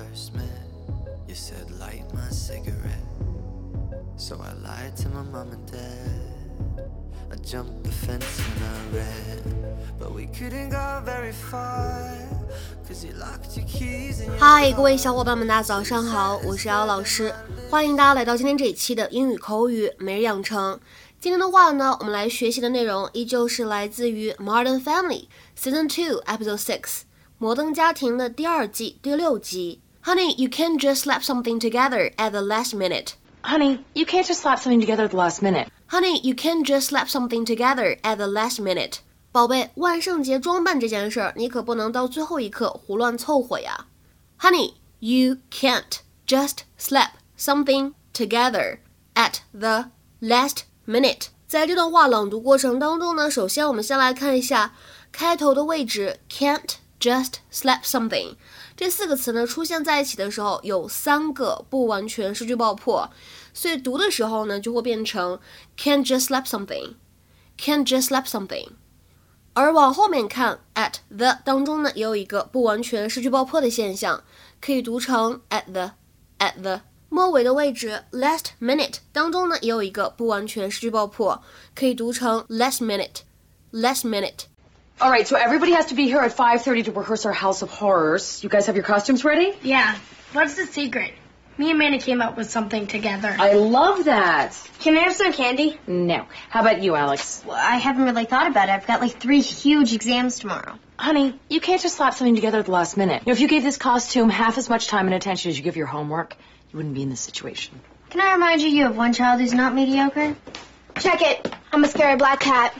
first met, you said light my cigarette. So I lied to my mom and dad. I jumped the fence and I ran, but we couldn't go very far. Cause you locked your keys and 嗨，各位小伙伴们，大家早上好，我是姚老师，欢迎大家来到今天这一期的英语口语每日养成。今天的话呢，我们来学习的内容依旧是来自于《Modern Family》Season Two Episode Six《摩登家庭》的第二季第六集。Honey, you can't just slap something together at the last minute. Honey, you can't just slap something together at the last minute. Honey, you can't just slap something together at the last minute. 宝贝，万圣节装扮这件事儿，你可不能到最后一刻胡乱凑合呀。Honey, you can't just slap something together at the last minute。在这段话朗读过程当中呢，首先我们先来看一下开头的位置，can't just slap something 这四个词呢出现在一起的时候，有三个不完全失去爆破，所以读的时候呢就会变成 can't just slap something，can't just slap something。而往后面看，at the 当中呢也有一个不完全失去爆破的现象，可以读成 at the，at the。末尾的位置 last minute 当中呢，也有一个不完全失去爆破，可以读成 last minute，last minute。All right, so everybody has to be here at 5:30 to rehearse our House of Horrors. You guys have your costumes ready? Yeah. What's the secret? Me and Manny came up with something together. I love that. Can I have some candy? No. How about you, Alex? Well, I haven't really thought about it. I've got like three huge exams tomorrow. Honey, you can't just slap something together at the last minute. You know, if you gave this costume half as much time and attention as you give your homework, you wouldn't be in this situation. Can I remind you, you have one child who's not mediocre? Check it. I'm a scary black cat.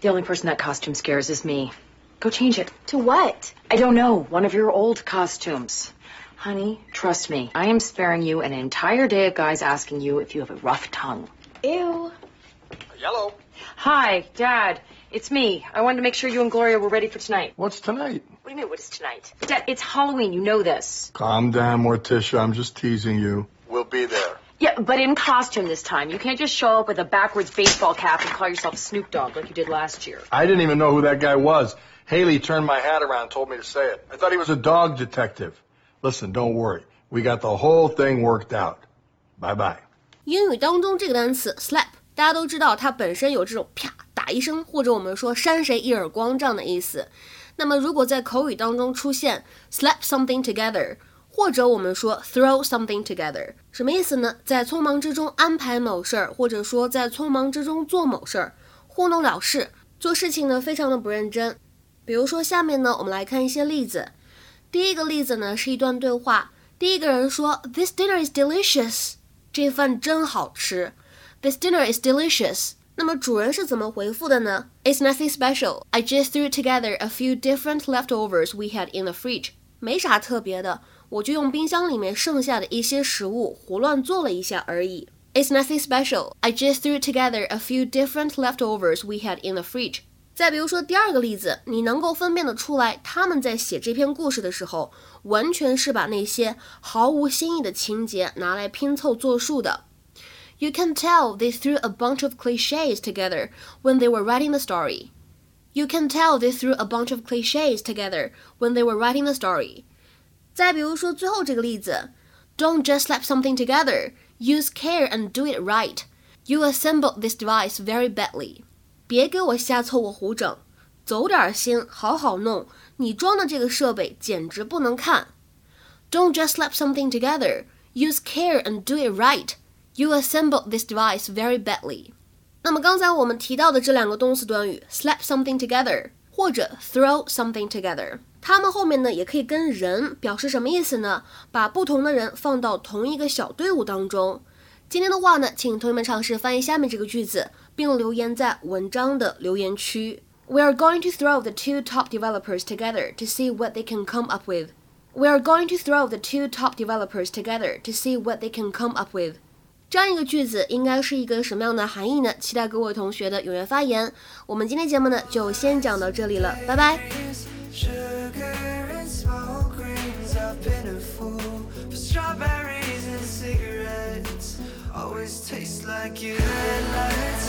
The only person that costume scares is me. Go change it. To what? I don't know. One of your old costumes. Honey, trust me. I am sparing you an entire day of guys asking you if you have a rough tongue. Ew. Yellow. Hi, Dad. It's me. I wanted to make sure you and Gloria were ready for tonight. What's tonight? What do you mean, what is tonight? Dad, it's Halloween. You know this. Calm down, Morticia. I'm just teasing you. We'll be there. Yeah, but in costume this time. You can't just show up with a backwards baseball cap and call yourself Snoop Dogg like you did last year. I didn't even know who that guy was. Haley turned my hat around and told me to say it. I thought he was a dog detective. Listen, don't worry. We got the whole thing worked out. Bye bye. 英语当中这个单词 slap，大家都知道它本身有这种啪打一声，或者我们说扇谁一耳光这样的意思。那么如果在口语当中出现 slap something together， 或者我们说 throw something together，什么意思呢？在匆忙之中安排某事儿，或者说在匆忙之中做某事儿，糊弄了事，做事情呢非常的不认真。比如说下面呢，我们来看一些例子。第一个例子呢是一段对话，第一个人说：“This dinner is delicious。”这饭真好吃。This dinner is delicious。那么主人是怎么回复的呢？It's nothing special. I just threw together a few different leftovers we had in the fridge. 没啥特别的，我就用冰箱里面剩下的一些食物胡乱做了一下而已。It's nothing special. I just threw together a few different leftovers we had in the fridge. 再比如说第二个例子，你能够分辨得出来，他们在写这篇故事的时候，完全是把那些毫无新意的情节拿来拼凑作数的。You can tell they threw a bunch of cliches together when they were writing the story. You can tell they threw a bunch of cliches together when they were writing the story. 再比如说最后这个例子，Don't just slap something together. Use care and do it right. You assembled this device very badly. 别给我瞎凑合胡整，走点心，好好弄。你装的这个设备简直不能看。Don't just slap something together. Use care and do it right. You assembled this device very badly. 那么刚才我们提到的这两个动词短语，slap something together 或者 throw something together， 它们后面呢也可以跟人表示什么意思呢？把不同的人放到同一个小队伍当中。今天的话呢，请同学们尝试翻译下面这个句子，并留言在文章的留言区。We are going to throw the two top developers together to see what they can come up with. We are going to throw the two top developers together to see what they can come up with. 这样一个句子应该是一个什么样的含义呢？期待各位同学的踊跃发言。我们今天节目呢就先讲到这里了，拜拜。Sugar and smoke rings. I've been a fool for strawberries and cigarettes. Always taste like you. headlights.